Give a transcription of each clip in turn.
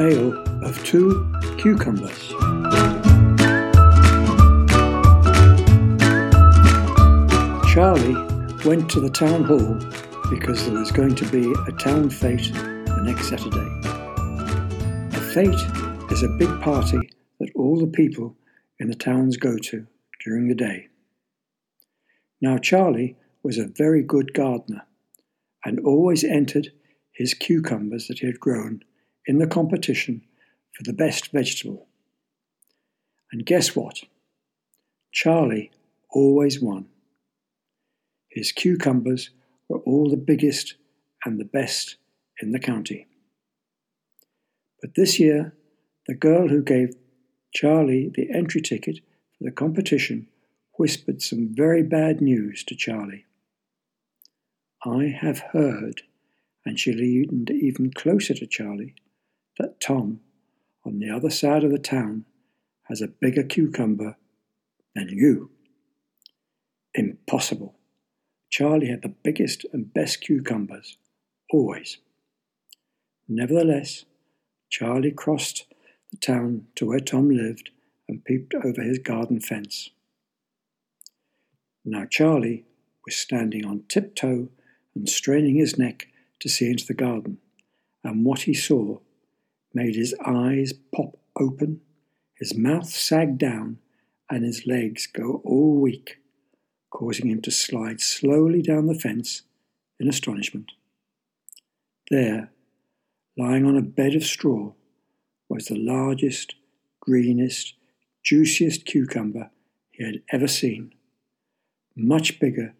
tale of two cucumbers. Charlie went to the town hall because there was going to be a town fete the next Saturday. A fete is a big party that all the people in the towns go to during the day. Now, Charlie was a very good gardener and always entered his cucumbers that he had grown in the competition for the best vegetable. And guess what? Charlie always won. His cucumbers were all the biggest and the best in the county. But this year, the girl who gave Charlie the entry ticket for the competition whispered some very bad news to Charlie. I have heard, and she leaned even closer to Charlie, that Tom, on the other side of the town, has a bigger cucumber than you. Impossible. Charlie had the biggest and best cucumbers, always. Nevertheless, Charlie crossed the town to where Tom lived and peeped over his garden fence. Now Charlie was standing on tiptoe and straining his neck to see into the garden, and what he saw made his eyes pop open, his mouth sag down, and his legs go all weak causing him to slide slowly down the fence in astonishment. There, lying on a bed of straw, was the largest, greenest, juiciest cucumber he had ever seen, much bigger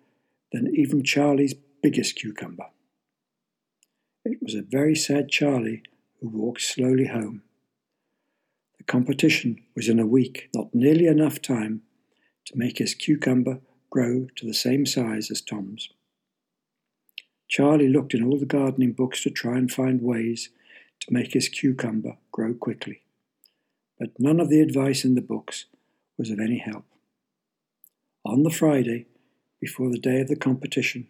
than even Charlie's biggest cucumber. It was a very sad Charlie who walked slowly home. The competition was in a week, not nearly enough time to make his cucumber grow to the same size as Tom's. Charlie looked in all the gardening books to try and find ways to make his cucumber grow quickly, but none of the advice in the books was of any help. On the Friday, before the day of the competition,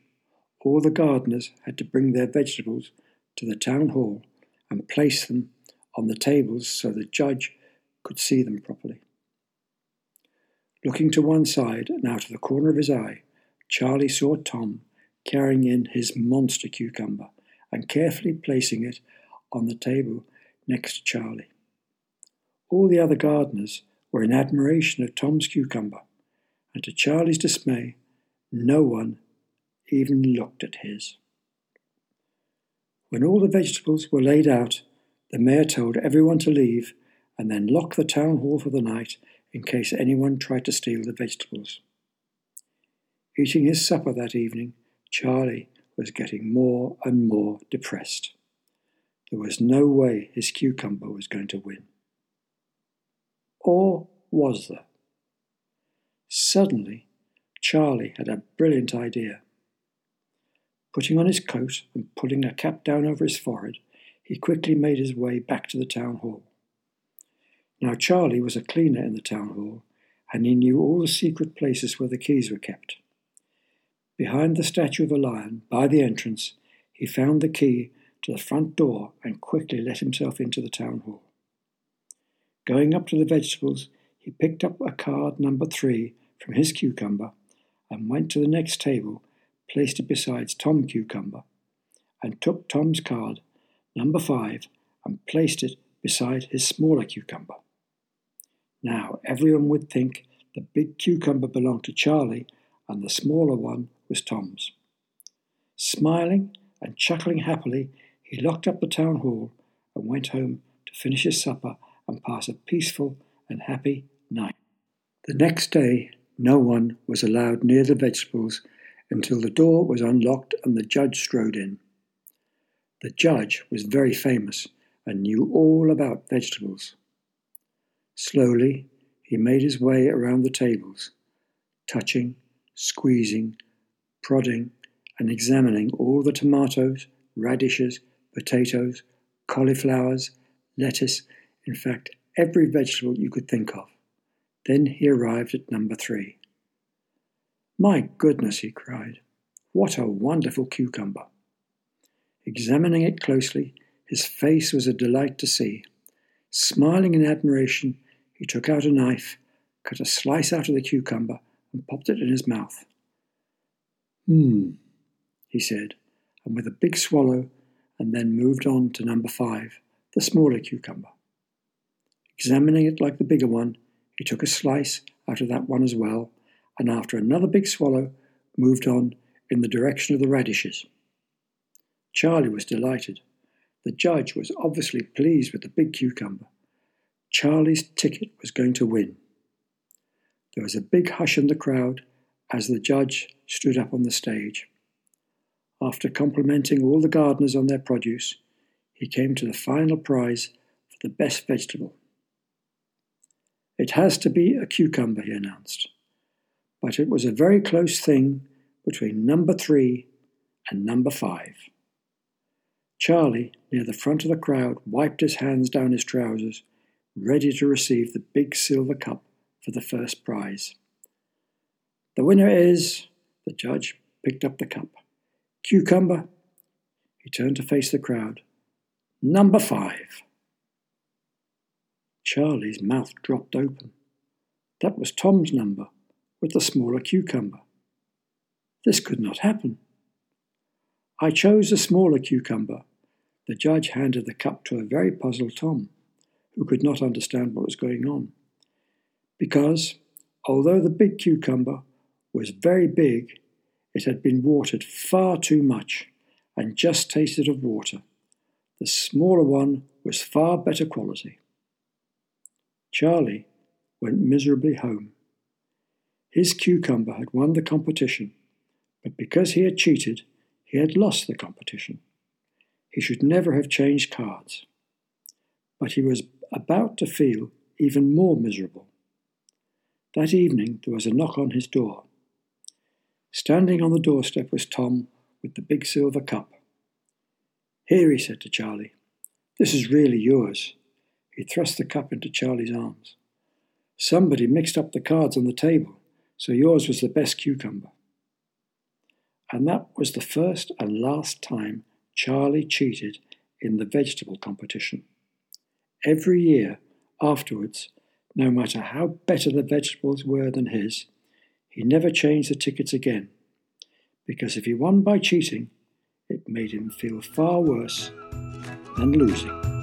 all the gardeners had to bring their vegetables to the town hall and place them on the tables so the judge could see them properly. Looking to one side and out of the corner of his eye, Charlie saw Tom carrying in his monster cucumber and carefully placing it on the table next to Charlie. All the other gardeners were in admiration of Tom's cucumber, and to Charlie's dismay, no one even looked at his. When all the vegetables were laid out, the mayor told everyone to leave and then lock the town hall for the night in case anyone tried to steal the vegetables. Eating his supper that evening, Charlie was getting more and more depressed. There was no way his cucumber was going to win. Or was there? Suddenly, Charlie had a brilliant idea. Putting on his coat and pulling a cap down over his forehead, he quickly made his way back to the town hall. Now, Charlie was a cleaner in the town hall, and he knew all the secret places where the keys were kept. Behind the statue of a lion, by the entrance, he found the key to the front door and quickly let himself into the town hall. Going up to the vegetables, he picked up a card number three from his cucumber and went to the next table, placed it beside Tom Cucumber, and took Tom's card, number five, and placed it beside his smaller cucumber. Now everyone would think the big cucumber belonged to Charlie and the smaller one was Tom's. Smiling and chuckling happily, he locked up the town hall and went home to finish his supper and pass a peaceful and happy night. The next day, no one was allowed near the vegetables until the door was unlocked and the judge strode in. The judge was very famous and knew all about vegetables. Slowly, he made his way around the tables, touching, squeezing, prodding, and examining all the tomatoes, radishes, potatoes, cauliflowers, lettuce, in fact, every vegetable you could think of. Then he arrived at number three. My goodness, he cried, what a wonderful cucumber! Examining it closely, his face was a delight to see Smiling in admiration, he took out a knife, cut a slice out of the cucumber, and popped it in his mouth. Hmm, he said, and with a big swallow, and then moved on to number five, the smaller cucumber. Examining it like the bigger one, he took a slice out of that one as well, and after another big swallow, moved on in the direction of the radishes. Charlie was delighted. The judge was obviously pleased with the big cucumber. Charlie's ticket was going to win. There was a big hush in the crowd as the judge stood up on the stage. After complimenting all the gardeners on their produce, he came to the final prize for the best vegetable. It has to be a cucumber, he announced, but it was a very close thing between number three and number five. Charlie, near the front of the crowd, wiped his hands down his trousers, ready to receive the big silver cup for the first prize. The winner is, the judge picked up the cup. Cucumber. He turned to face the crowd. Number five. Charlie's mouth dropped open. That was Tom's number, with the smaller cucumber. This could not happen. I chose the smaller cucumber, the judge handed the cup to a very puzzled Tom, who could not understand what was going on. Because, although the big cucumber was very big, it had been watered far too much and just tasted of water. The smaller one was far better quality. Charlie went miserably home. His cucumber had won the competition, but because he had cheated, he had lost the competition. He should never have changed cards. But he was about to feel even more miserable. That evening there was a knock on his door. Standing on the doorstep was Tom with the big silver cup. Here, he said to Charlie, this is really yours. He thrust the cup into Charlie's arms. Somebody mixed up the cards on the table, so yours was the best cucumber. And that was the first and last time Charlie cheated in the vegetable competition. Every year afterwards, no matter how better the vegetables were than his, he never changed the tickets again, because if he won by cheating, it made him feel far worse than losing.